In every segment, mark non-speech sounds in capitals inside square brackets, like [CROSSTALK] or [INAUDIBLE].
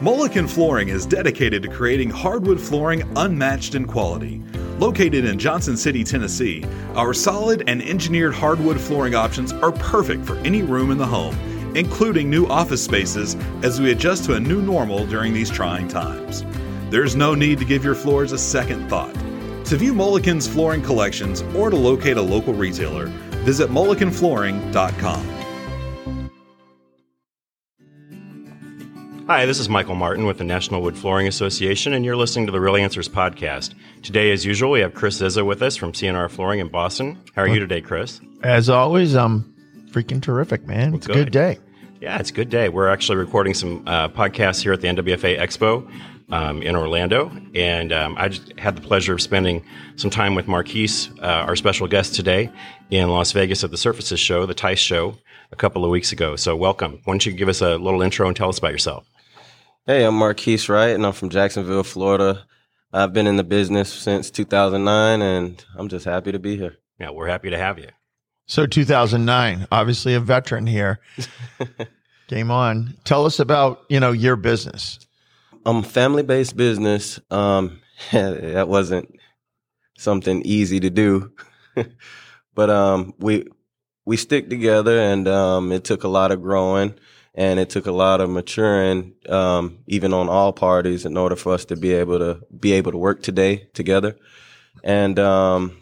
Mullican Flooring is dedicated to creating hardwood flooring unmatched in quality. Located in Johnson City, Tennessee, our solid and engineered hardwood flooring options are perfect for any room in the home, including new office spaces as we adjust to a new normal during these trying times. There's no need to give your floors a second thought. To view Mullican's flooring collections or to locate a local retailer, visit mullicanflooring.com. Hi, this is Michael Martin with the National Wood Flooring Association, and you're listening to the Real Answers podcast. Today, as usual, we have Chris Zizza with us from CNR Flooring in Boston. How are you today, Chris? As always, I'm freaking terrific, man. It's a good good. day. Yeah, it's a good day. We're actually recording some uh, podcasts here at the NWFA Expo um, in Orlando, and um, I just had the pleasure of spending some time with Marquise, uh, our special guest today, in Las Vegas at the Surfaces Show, the TISE show, a couple of weeks ago. So, welcome. Why don't you give us a little intro and tell us about yourself? Hey, I'm Marquise Wright, and I'm from Jacksonville, Florida. I've been in the business since 2009, and I'm just happy to be here. Yeah, we're happy to have you. So 2009, obviously a veteran here. [LAUGHS] Game on. Tell us about, you know, your business. I'm family-based business. Um, [LAUGHS] that wasn't something easy to do, [LAUGHS] but um, we we stick together, and um, it took a lot of growing, and it took a lot of maturing, um, even on all parties, in order for us to be able to be able to work today together. And um,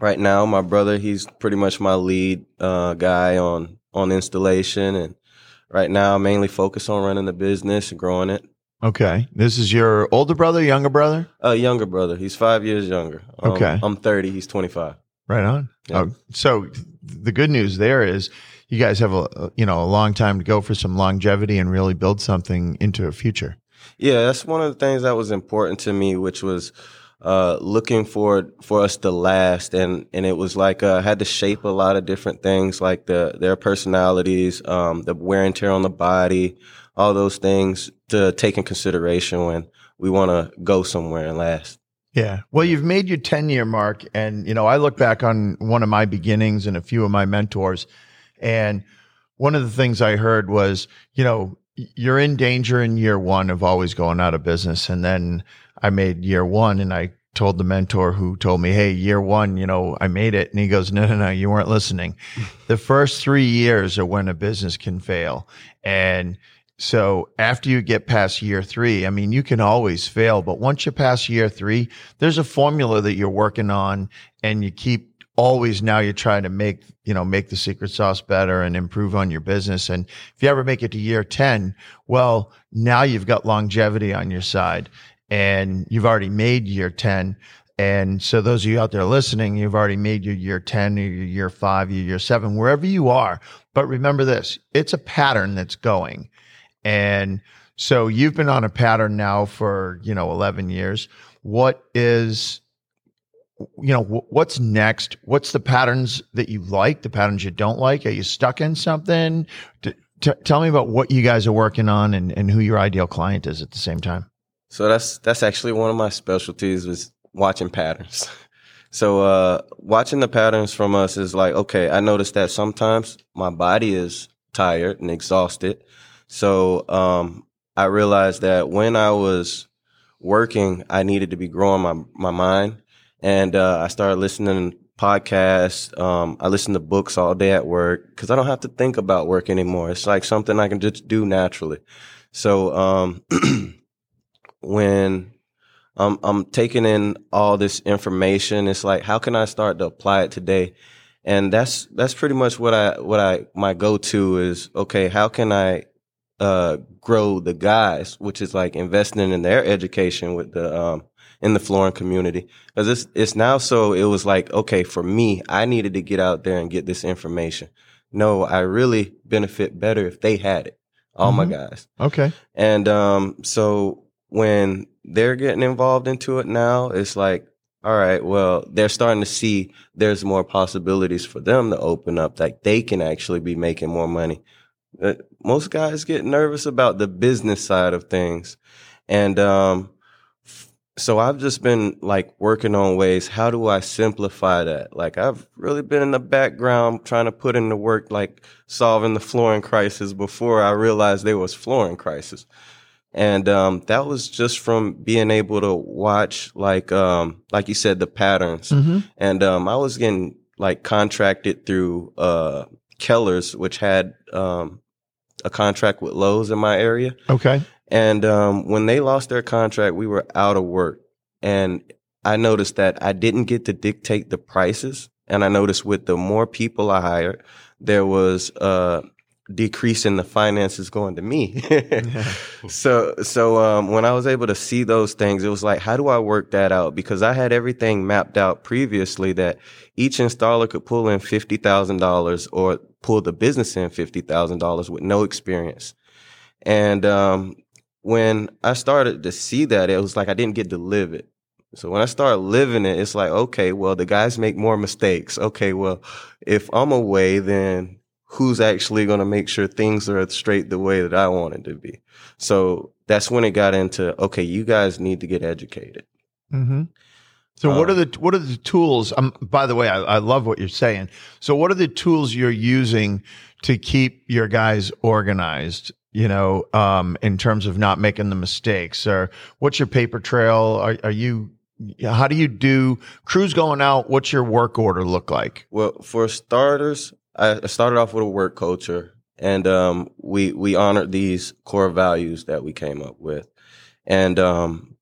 right now, my brother, he's pretty much my lead uh, guy on on installation, and right now, I mainly focus on running the business and growing it. Okay. This is your older brother, younger brother? A younger brother. He's five years younger. Um, Okay. I'm 30. He's 25. Right on. Yeah. Oh, so the good news there is you guys have a, you know, a long time to go for some longevity and really build something into a future. Yeah, that's one of the things that was important to me, which was uh, looking for for us to last, and and it was like uh, had to shape a lot of different things, like the their personalities, um, the wear and tear on the body, all those things to take in consideration when we want to go somewhere and last. Yeah. Well, you've made your 10 year mark. And, you know, I look back on one of my beginnings and a few of my mentors. And one of the things I heard was, you know, you're in danger in year one of always going out of business. And then I made year one and I told the mentor who told me, Hey, year one, you know, I made it. And he goes, No, no, no, you weren't listening. [LAUGHS] the first three years are when a business can fail. And so after you get past year three, I mean, you can always fail, but once you pass year three, there's a formula that you're working on and you keep always now you're trying to make, you know, make the secret sauce better and improve on your business. And if you ever make it to year 10, well, now you've got longevity on your side and you've already made year 10. And so those of you out there listening, you've already made your year 10 or your year five, your year seven, wherever you are. But remember this, it's a pattern that's going. And so you've been on a pattern now for, you know, 11 years. What is, you know, wh- what's next? What's the patterns that you like, the patterns you don't like? Are you stuck in something? Tell me about what you guys are working on and, and who your ideal client is at the same time. So that's that's actually one of my specialties was watching patterns. [LAUGHS] So uh, watching the patterns from us is like, okay, I noticed that sometimes my body is tired and exhausted. So um, I realized that when I was working, I needed to be growing my my mind, and uh, I started listening podcasts. Um, I listen to books all day at work because I don't have to think about work anymore. It's like something I can just do naturally. So um, [CLEARS THROAT] when I'm I'm taking in all this information, it's like how can I start to apply it today? And that's that's pretty much what I what I my go to is okay. How can I uh, grow the guys, which is like investing in their education with the um, in the flooring community. Because it's it's now so it was like okay for me, I needed to get out there and get this information. No, I really benefit better if they had it. All my Mhm. guys. Okay. And um, so when they're getting involved into it now, it's like, all right, well, they're starting to see there's more possibilities for them to open up, that they can actually be making more money. Uh, most guys get nervous about the business side of things. And um, so I've just been like working on ways, how do I simplify that? Like I've really been in the background trying to put in the work, like solving the flooring crisis before I realized there was flooring crisis. And um, that was just from being able to watch, like um, like you said, the patterns. Mm-hmm. And um, I was getting like contracted through uh, Keller's, which had um, a contract with Lowe's in my area. Okay. And um, when they lost their contract, we were out of work. And I noticed that I didn't get to dictate the prices. And I noticed with the more people I hired, there was a decrease in the finances going to me. [LAUGHS] so, so um, when I was able to see those things, it was like, how do I work that out? Because I had everything mapped out previously that each installer could pull in fifty thousand dollars or pull the business in fifty thousand dollars with no experience. And um, when I started to see that, it was like I didn't get to live it. So when I started living it, it's like, okay, well, the guys make more mistakes. Okay, well, if I'm away, then who's actually going to make sure things are straight the way that I want it to be? So that's when it got into, okay, you guys need to get educated. Mm-hmm. So what are Um, the what are the tools? Um, by the way, I, I love what you're saying. So what are the tools you're using to keep your guys organized? You know, um, in terms of not making the mistakes, or what's your paper trail? Are, are you? How do you do crews going out? What's your work order look like? Well, for starters, I started off with a work culture, and um, we we honored these core values that we came up with, and um,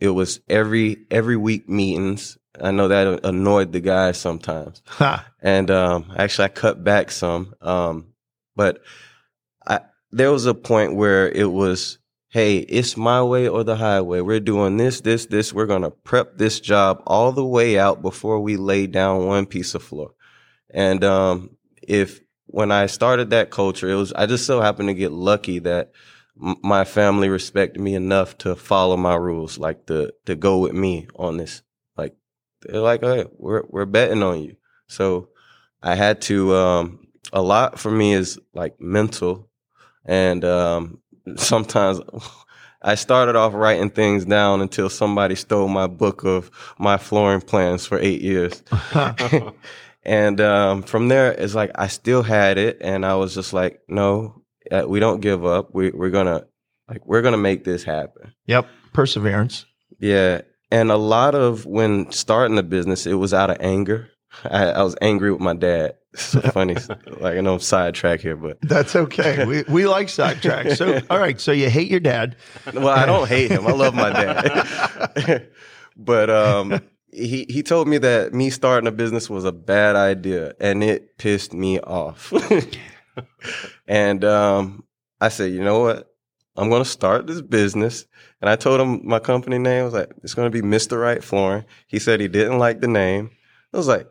it was every every week meetings. I know that annoyed the guys sometimes, [LAUGHS] and um, actually I cut back some, um, but there was a point where it was. Hey, it's my way or the highway. We're doing this, this, this. We're going to prep this job all the way out before we lay down one piece of floor. And um, if when I started that culture, it was I just so happened to get lucky that my family respected me enough to follow my rules, like to to go with me on this. Like they're like, hey, we're we're betting on you. So I had to. Um, a lot for me is like mental, and um, sometimes. I started off writing things down until somebody stole my book of my flooring plans for eight years. [LAUGHS] and um, from there, it's like I still had it, and I was just like, no, uh, we don't give up. We, we're gonna like we're gonna make this happen. Yep, perseverance. Yeah, and a lot of when starting the business, it was out of anger. I, I was angry with my dad. It's so funny, like I know I'm sidetrack here, but That's okay. we we like sidetracks. So [LAUGHS] all right. So you hate your dad. well, I don't hate him. I love my dad. [LAUGHS] but um, he he told me that me starting a business was a bad idea, and it pissed me off. [LAUGHS] and um, I said, you know what? I'm going to start this business. And I told him my company name I was like, it's going to be Mr. Right Flooring. He said he didn't like the name. I was like,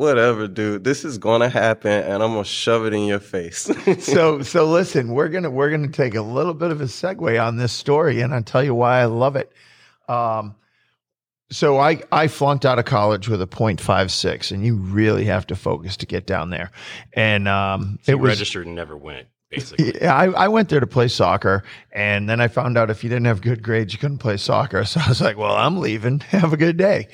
whatever, dude. This is going to happen, and I'm going to shove it in your face. [LAUGHS] so so listen, we're gonna we're gonna take a little bit of a segue on this story, and I'll tell you why I love it. Um, so I I flunked out of college with a .56, and you really have to focus to get down there. And um, So it you was registered and never went, basically. [LAUGHS] yeah, I, I went there to play soccer, and then I found out if you didn't have good grades, you couldn't play soccer. [LAUGHS] So I was like, "Well, I'm leaving. Have a good day."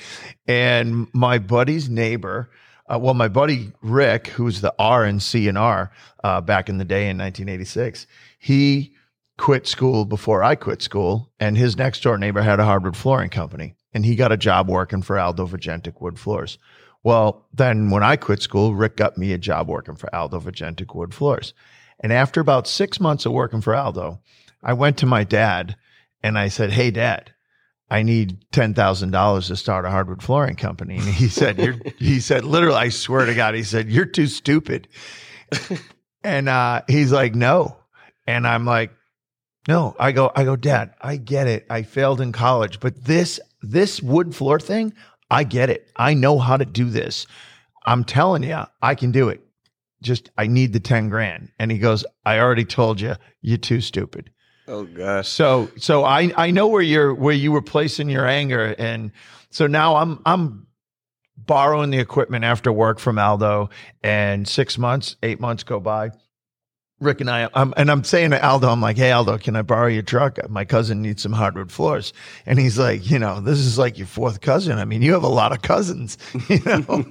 And my buddy's neighbor, uh, well, my buddy Rick, who's the R and C and R uh, back in the day in 1986, he quit school before I quit school, and his next door neighbor had a hardwood flooring company, and he got a job working for Aldo Vagentic Wood Floors. Well, then when I quit school, Rick got me a job working for Aldo Vagentic Wood Floors. And after about six months of working for Aldo, I went to my dad and I said, Hey, dad, I need $10,000 to start a hardwood flooring company. And he said, You're, he said, literally, I swear to God, he said, You're too stupid. [LAUGHS] and uh, he's like, No. And I'm like, No, I go, I go, Dad, I get it. I failed in college, but this, this wood floor thing, I get it. I know how to do this. I'm telling you, I can do it just I need the 10 grand. And he goes, I already told you, you're too stupid. Oh gosh. So so I I know where you're where you were placing your anger. And so now I'm I'm borrowing the equipment after work from Aldo and six months, eight months go by. Rick and I, I'm, and I'm saying to Aldo, I'm like, Hey, Aldo, can I borrow your truck? My cousin needs some hardwood floors. And he's like, you know, this is like your fourth cousin. I mean, you have a lot of cousins, [LAUGHS] you know,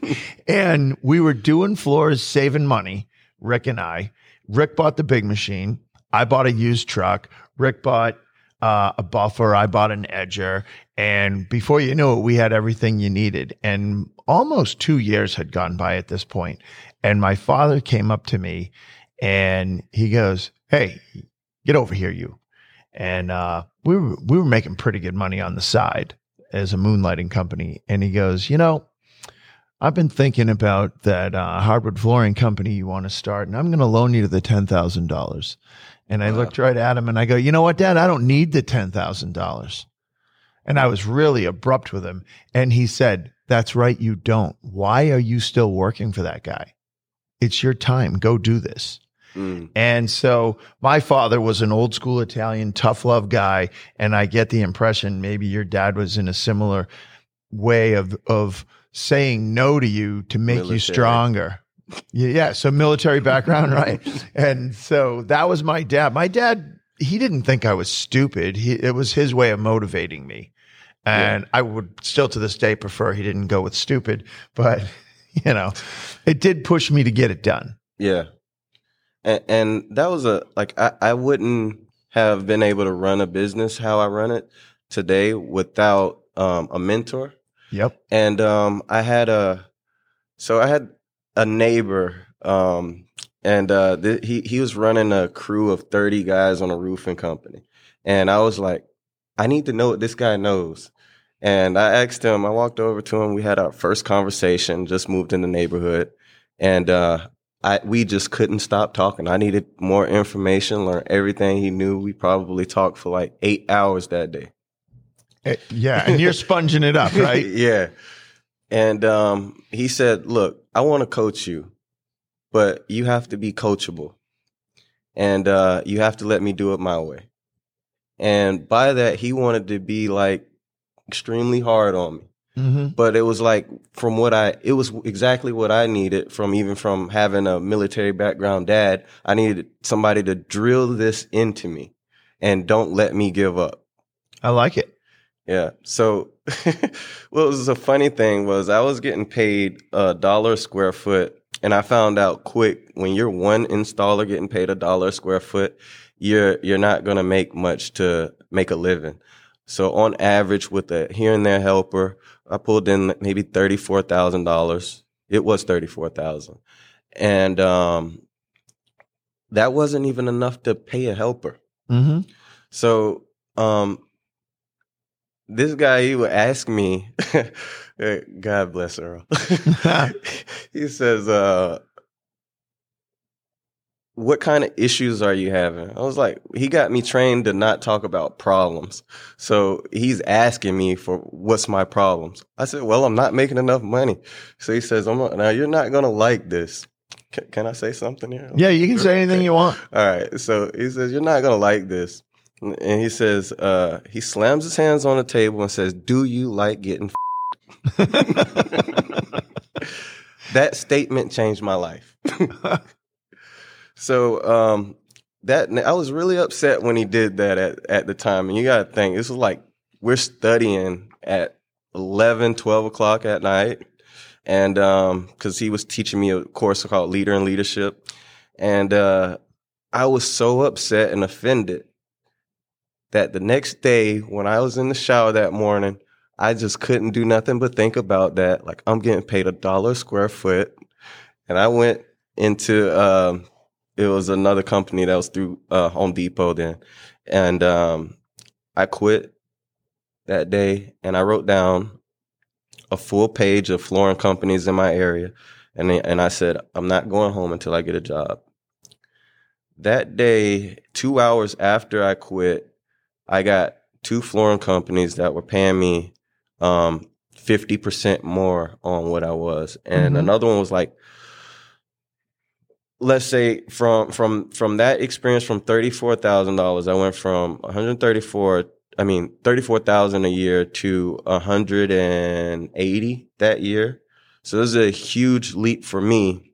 and we were doing floors, saving money, Rick and I. Rick bought the big machine. I bought a used truck. Rick bought uh, a buffer. I bought an edger. And before you knew it, we had everything you needed. And almost two years had gone by at this point. And my father came up to me and he goes, Hey, get over here, you. And uh, we were we were making pretty good money on the side as a moonlighting company. And he goes, you know, I've been thinking about that uh, hardwood flooring company you want to start, and I'm going to loan you the ten thousand dollars. And I Wow. looked right at him and I go, you know what, Dad, I don't need the ten thousand dollars. And I was really abrupt with him. And he said, That's right, you don't. Why are you still working for that guy? It's your time. Go do this. Mm. And so my father was an old school Italian tough love guy. And I get the impression maybe your dad was in a similar way of, of saying no to you to make you stronger. Yeah, yeah. So military background, [LAUGHS] right? And so that was my dad. My dad, he didn't think I was stupid. He, it was his way of motivating me. And I would still to this day prefer he didn't go with stupid, but [LAUGHS] you know, it did push me to get it done. Yeah. And, and that was a, like, I, I wouldn't have been able to run a business how I run it today without um, a mentor. Yep. And um, I had a, so I had a neighbor, um, and uh, th- he he was running a crew of thirty guys on a roofing company, and I was like, I need to know what this guy knows. And I asked him. I walked over to him. We had our first conversation. Just moved in the neighborhood, and uh, I we just couldn't stop talking. I needed more information, learn everything he knew. We probably talked for like eight hours that day. Eh, Yeah. And you're sponging it up, [LAUGHS] right? yeah. And um, he said, "Look, I want to coach you, but you have to be coachable, and uh, you have to let me do it my way." And by that, he wanted to be like extremely hard on me. Mm-hmm. But it was like from what I, it was exactly what I needed from even from having a military background dad. I needed somebody to drill this into me, and don't let me give up. I like it. Yeah. So [LAUGHS] what was a funny thing was I was getting paid a dollar a square foot and I found out quick when you're one installer getting paid a dollar a square foot, you're you're not gonna make much to make a living. So on average with a here and there helper, I pulled in maybe thirty four thousand dollars. It was thirty four thousand. And um that wasn't even enough to pay a helper. Mm-hmm. So, um, this guy, he would ask me, [LAUGHS] God bless Earl. [LAUGHS] [LAUGHS] he says, uh, what kind of issues are you having? I was like, he got me trained to not talk about problems. So he's asking me for what's my problems. I said, well, I'm not making enough money. So he says, I'm not, now you're not going to like this. Can, can I say something here? Yeah, you can say anything Okay. you want. All right. So he says, You're not going to like this. And he says, uh, He slams his hands on the table and says, Do you like getting? [LAUGHS] That statement changed my life. [LAUGHS] so, um, that I was really upset when he did that at, at the time. And you got to think, this was like we're studying at 11, 12 o'clock at night. And um, because he was teaching me a course called Leader and Leadership. And uh, I was so upset and offended that the next day when I was in the shower that morning, I just couldn't do nothing but think about that. Like I'm getting paid a dollar square foot. And I went into um, it was another company that was through uh, Home Depot then. And um, I quit that day and I wrote down a full page of flooring companies in my area. And, and I said, I'm not going home until I get a job. That day, two hours after I quit, I got two flooring companies that were paying me um, 50% more on what I was. And Mhm. another one was like, let's say from from from that experience from $34,000 I went from 134 I mean 34,000 a year to 180 that year. So it was a huge leap for me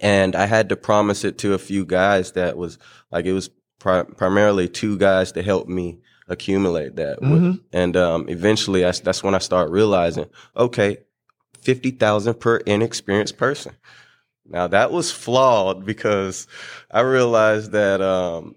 and I had to promise it to a few guys that was like it was pri- primarily two guys to help me accumulate that Mhm. and um, eventually I, that's when I start realizing okay 50,000 per inexperienced person now that was flawed because I realized that um,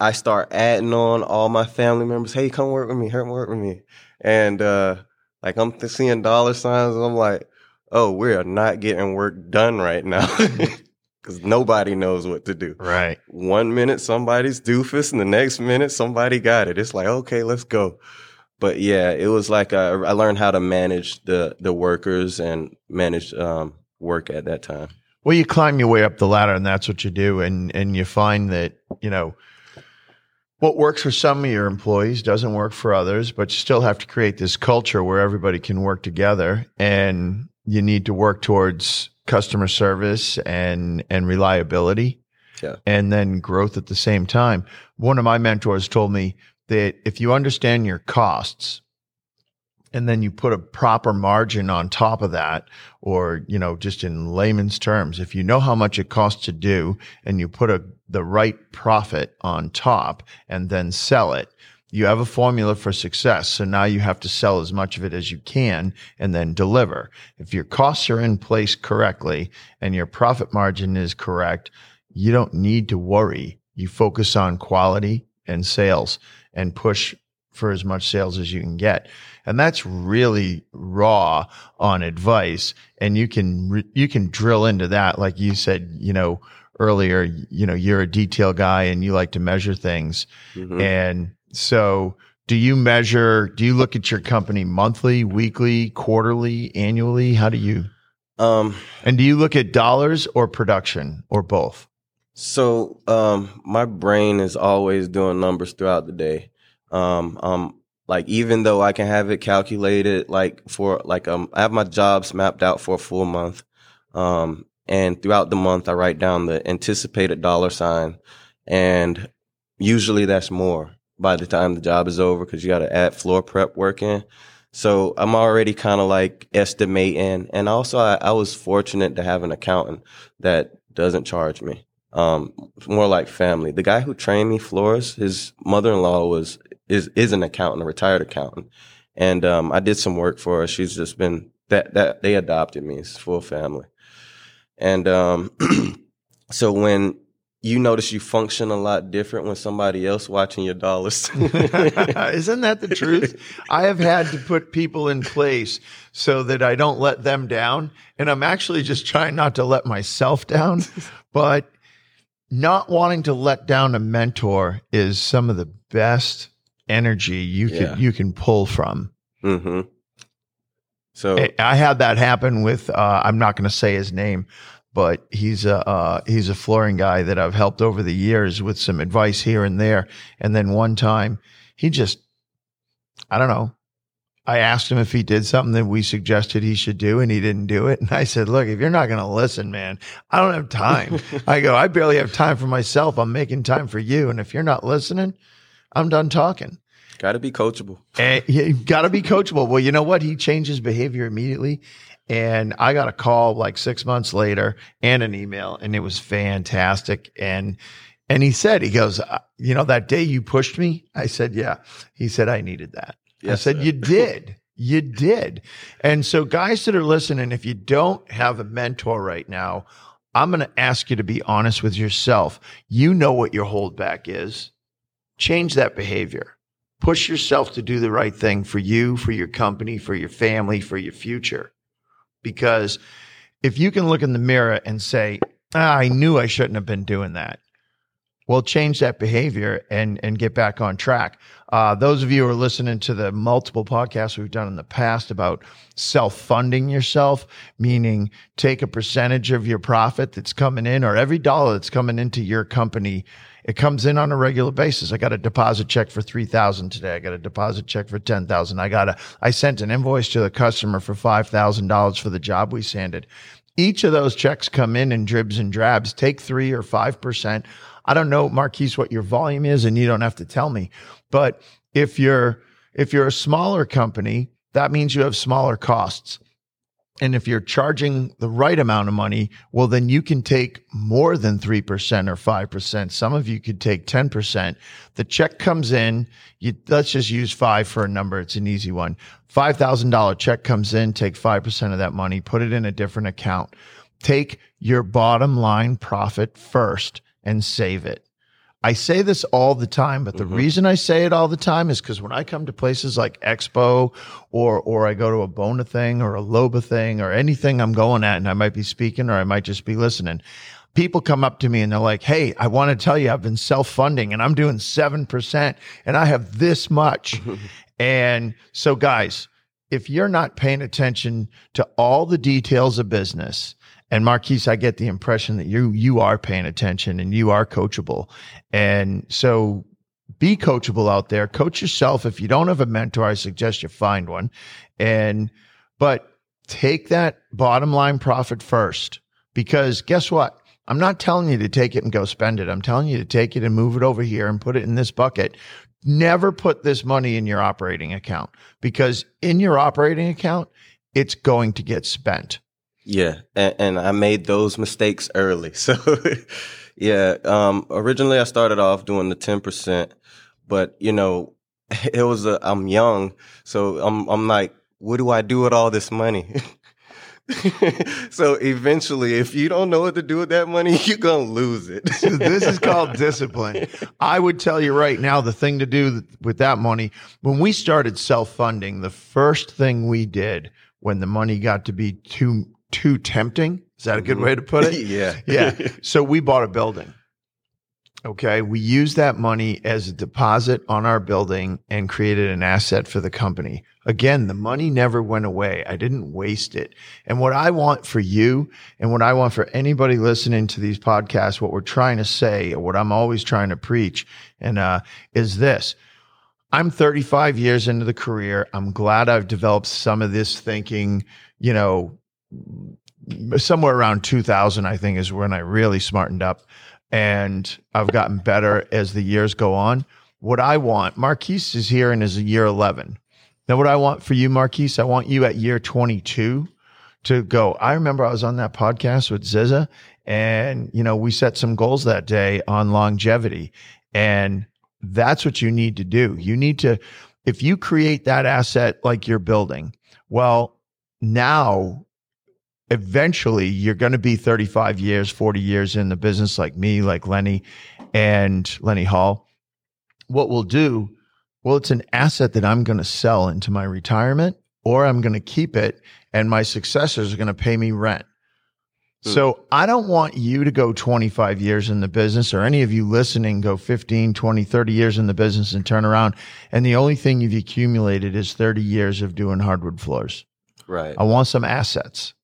I start adding on all my family members. Hey, come work with me. Come work with me. And uh, like I'm seeing dollar signs. and I'm like, oh, we are not getting work done right now [LAUGHS] because nobody knows what to do. Right. One minute somebody's doofus, and the next minute somebody got it. It's like, okay, let's go. But yeah, it was like uh, I learned how to manage the the workers and manage um, work at that time. Well, you climb your way up the ladder, and that's what you do, and and you find that you know what works for some of your employees doesn't work for others, but you still have to create this culture where everybody can work together, and you need to work towards customer service and and reliability, Yeah. and then growth at the same time. One of my mentors told me that if you understand your costs and then you put a proper margin on top of that or you know just in layman's terms if you know how much it costs to do and you put a the right profit on top and then sell it you have a formula for success so now you have to sell as much of it as you can and then deliver. If your costs are in place correctly and your profit margin is correct you don't need to worry. You focus on quality and sales and push for as much sales as you can get. And that's really raw on advice and you can you can drill into that. Like you said you know earlier you know you're a detail guy and you like to measure things. Mhm. and so do you measure do you look at your company monthly weekly quarterly annually how do you Um, and do you look at dollars or production or both So um my brain is always doing numbers throughout the day. Um um like even though I can have it calculated like for like um I have my jobs mapped out for a full month. Um and throughout the month I write down the anticipated dollar sign and usually that's more by the time the job is over cuz you got to add floor prep work in. So I'm already kind of like estimating and also I, I was fortunate to have an accountant that doesn't charge me um, more like family. The guy who trained me floors, his mother-in-law was is is an accountant, a retired accountant, and um, I did some work for her. She's just been that that they adopted me. It's full family, and um, [CLEARS THROAT] so when you notice you function a lot different when somebody else watching your dollars. [LAUGHS] Isn't that the truth? [LAUGHS] I have had to put people in place so that I don't let them down. And I'm actually just trying not to let myself down. [LAUGHS] But not wanting to let down a mentor is some of the best energy you Yeah. can you can pull from. hmm So I- I had that happen with uh, I'm not going to say his name, but he's a uh, he's a flooring guy that I've helped over the years with some advice here and there. And then one time, he just I don't know. I asked him if he did something that we suggested he should do, and he didn't do it. And I said, "Look, if you're not going to listen, man, I don't have time." [LAUGHS] I go, "I barely have time for myself. I'm making time for you, and if you're not listening, I'm done talking." Got to be coachable. And [LAUGHS] you got to be coachable. Well, you know what? He changed his behavior immediately. And I got a call like six months later and an email, and it was fantastic. And and he said, he goes, uh, you know, that day you pushed me. I said, yeah. He said, I needed that. I said, sir. you did. You did. And so, guys that are listening, if you don't have a mentor right now, I'm going to ask you to be honest with yourself. You know what your holdback is. Change that behavior. Push yourself to do the right thing for you, for your company, for your family, for your future. Because if you can look in the mirror and say, ah, I knew I shouldn't have been doing that. Well, change that behavior and and get back on track. Uh, those of you who are listening to the multiple podcasts we've done in the past about self funding yourself, meaning take a percentage of your profit that's coming in, or every dollar that's coming into your company, it comes in on a regular basis. I got a deposit check for three thousand today. I got a deposit check for ten thousand. I got a I sent an invoice to the customer for five thousand dollars for the job we sanded. Each of those checks come in in dribs and drabs. Take three or five percent. I don't know, Marquise, what your volume is, and you don't have to tell me. But if you're if you're a smaller company, that means you have smaller costs. And if you're charging the right amount of money, well, then you can take more than 3% or 5%. Some of you could take 10%. The check comes in. You, let's just use five for a number. It's an easy one. $5,000 check comes in. Take 5% of that money, put it in a different account. Take your bottom line profit first and save it. I say this all the time, but the Mhm. reason I say it all the time is because when I come to places like Expo or or I go to a Bona thing or a Loba thing or anything I'm going at and I might be speaking or I might just be listening, people come up to me and they're like, Hey, I want to tell you I've been self-funding and I'm doing seven percent and I have this much. [LAUGHS] and so guys, if you're not paying attention to all the details of business, and Marquise, I get the impression that you you are paying attention and you are coachable. And so be coachable out there. Coach yourself. If you don't have a mentor, I suggest you find one. And but take that bottom line profit first. Because guess what? I'm not telling you to take it and go spend it. I'm telling you to take it and move it over here and put it in this bucket. Never put this money in your operating account because in your operating account, it's going to get spent. Yeah, and, and I made those mistakes early. [LAUGHS] So, yeah, um, originally I started off doing the ten percent, but you know, [LAUGHS] it was a, I'm young, so I'm I'm like, what do I do with all this money? [LAUGHS] so eventually, if you don't know what to do with that money, you're gonna lose it. this is called discipline. I would tell you right now the thing to do with that money, when we started self funding, the first thing we did when the money got to be too too tempting, is that a good way to put it? [LAUGHS] yeah, yeah. [LAUGHS] So we bought a building. Okay. We used that money as a deposit on our building and created an asset for the company. Again, the money never went away. I didn't waste it. And what I want for you and what I want for anybody listening to these podcasts, what we're trying to say, or what I'm always trying to preach, and uh, is this. I'm 35 years into the career. I'm glad I've developed some of this thinking, you know, somewhere around 2000, I think, is when I really smartened up. And I've gotten better as the years go on. What I want, Marquise is here and is year 11. Now, what I want for you, Marquise, I want you at year 22 to go. I remember I was on that podcast with Zizza, and, you know, we set some goals that day on longevity. And that's what you need to do. You need to, if you create that asset like you're building, well, now eventually you're going to be 35 years, 40 years in the business like me, like Lenny and Lenny Hall. What we'll do, well, it's an asset that I'm going to sell into my retirement or I'm going to keep it and my successors are going to pay me rent. Hmm. So I don't want you to go 25 years in the business or any of you listening go 15, 20, 30 years in the business and turn around. And the only thing you've accumulated is 30 years of doing hardwood floors. right. I want some assets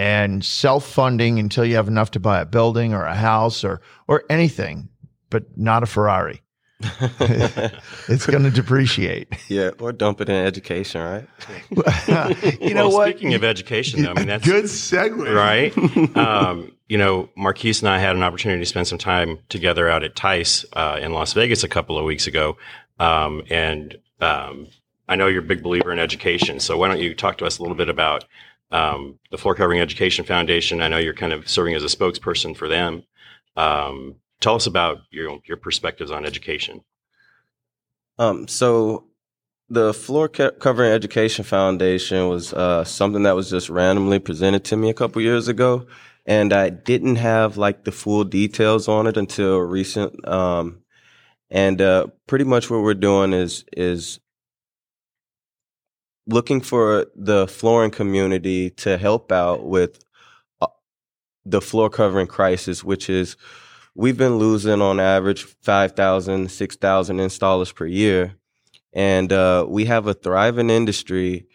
and self funding until you have enough to buy a building or a house or, or anything, but not a Ferrari. [LAUGHS] It's going to depreciate. yeah, or dump it in education, right? [LAUGHS] you know well, what? Speaking of education, though, I mean that's good segue. right. um, you know, Marquise and I had an opportunity to spend some time together out at TISE uh, in Las Vegas a couple of weeks ago, um, and um, I know you're a big believer in education. So why don't you talk to us a little bit about um, the Floor Covering Education Foundation? I know you're kind of serving as a spokesperson for them. Um, tell us about your your perspectives on education. Um, so the Floor Co- Covering Education Foundation was uh, something that was just randomly presented to me a couple years ago, and I didn't have like the full details on it until recent. Um, and uh, pretty much what we're doing is is looking for the flooring community to help out with uh, the floor covering crisis, which is we've been losing on average 5,000, 6,000 installers per year. And uh, we have a thriving industry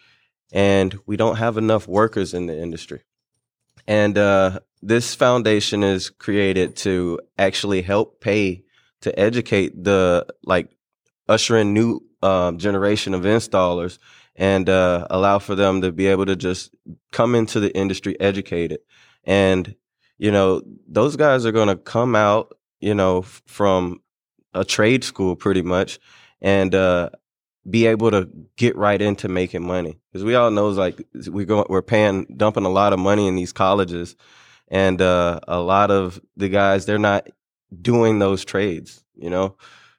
and we don't have enough workers in the industry. And uh, this foundation is created to actually help pay to educate the like usher in new um, generation of installers and uh, allow for them to be able to just come into the industry educated. And you know, those guys are going to come out, you know, from a trade school pretty much and uh, be able to get right into making money. Because we all know, like, we go, we're paying, dumping a lot of money in these colleges. And uh, a lot of the guys, they're not doing those trades, you know?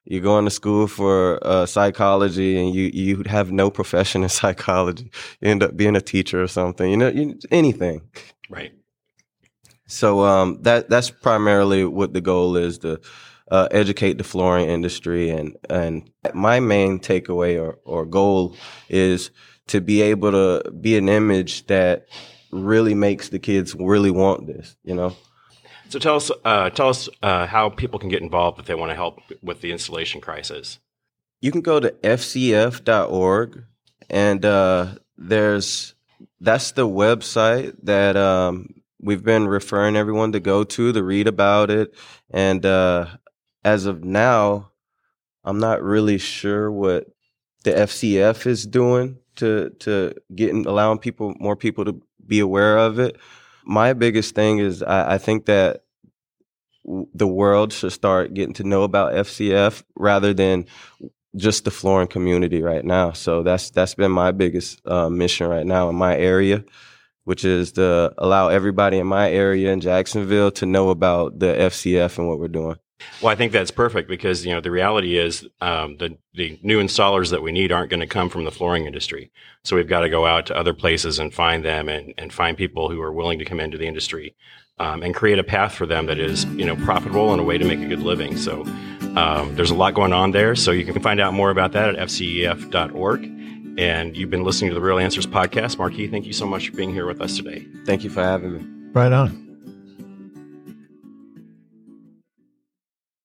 You're going to school for uh, psychology and you, you have no profession in [LAUGHS] psychology. You end up being a teacher or something, you know, you, anything. Right. So um, that that's primarily what the goal is to uh, educate the flooring industry. And, and my main takeaway or, or goal is to be able to be an image that really makes the kids really want this, you know? So tell us, uh, tell us uh, how people can get involved if they want to help with the installation crisis. You can go to fcf.org and uh, there's that's the website that um, we've been referring everyone to go to to read about it. And uh, as of now, I'm not really sure what the FCF is doing to to getting allowing people more people to be aware of it. My biggest thing is I, I think that the world should start getting to know about FCF rather than just the flooring community right now. So that's that's been my biggest uh, mission right now in my area, which is to allow everybody in my area in Jacksonville to know about the FCF and what we're doing. Well, I think that's perfect because you know the reality is um, the the new installers that we need aren't going to come from the flooring industry. So we've got to go out to other places and find them and, and find people who are willing to come into the industry um, and create a path for them that is you know profitable and a way to make a good living. So um, there's a lot going on there. So you can find out more about that at fcef.org. And you've been listening to the Real Answers podcast. Marquise, thank you so much for being here with us today. Thank you for having me. Right on.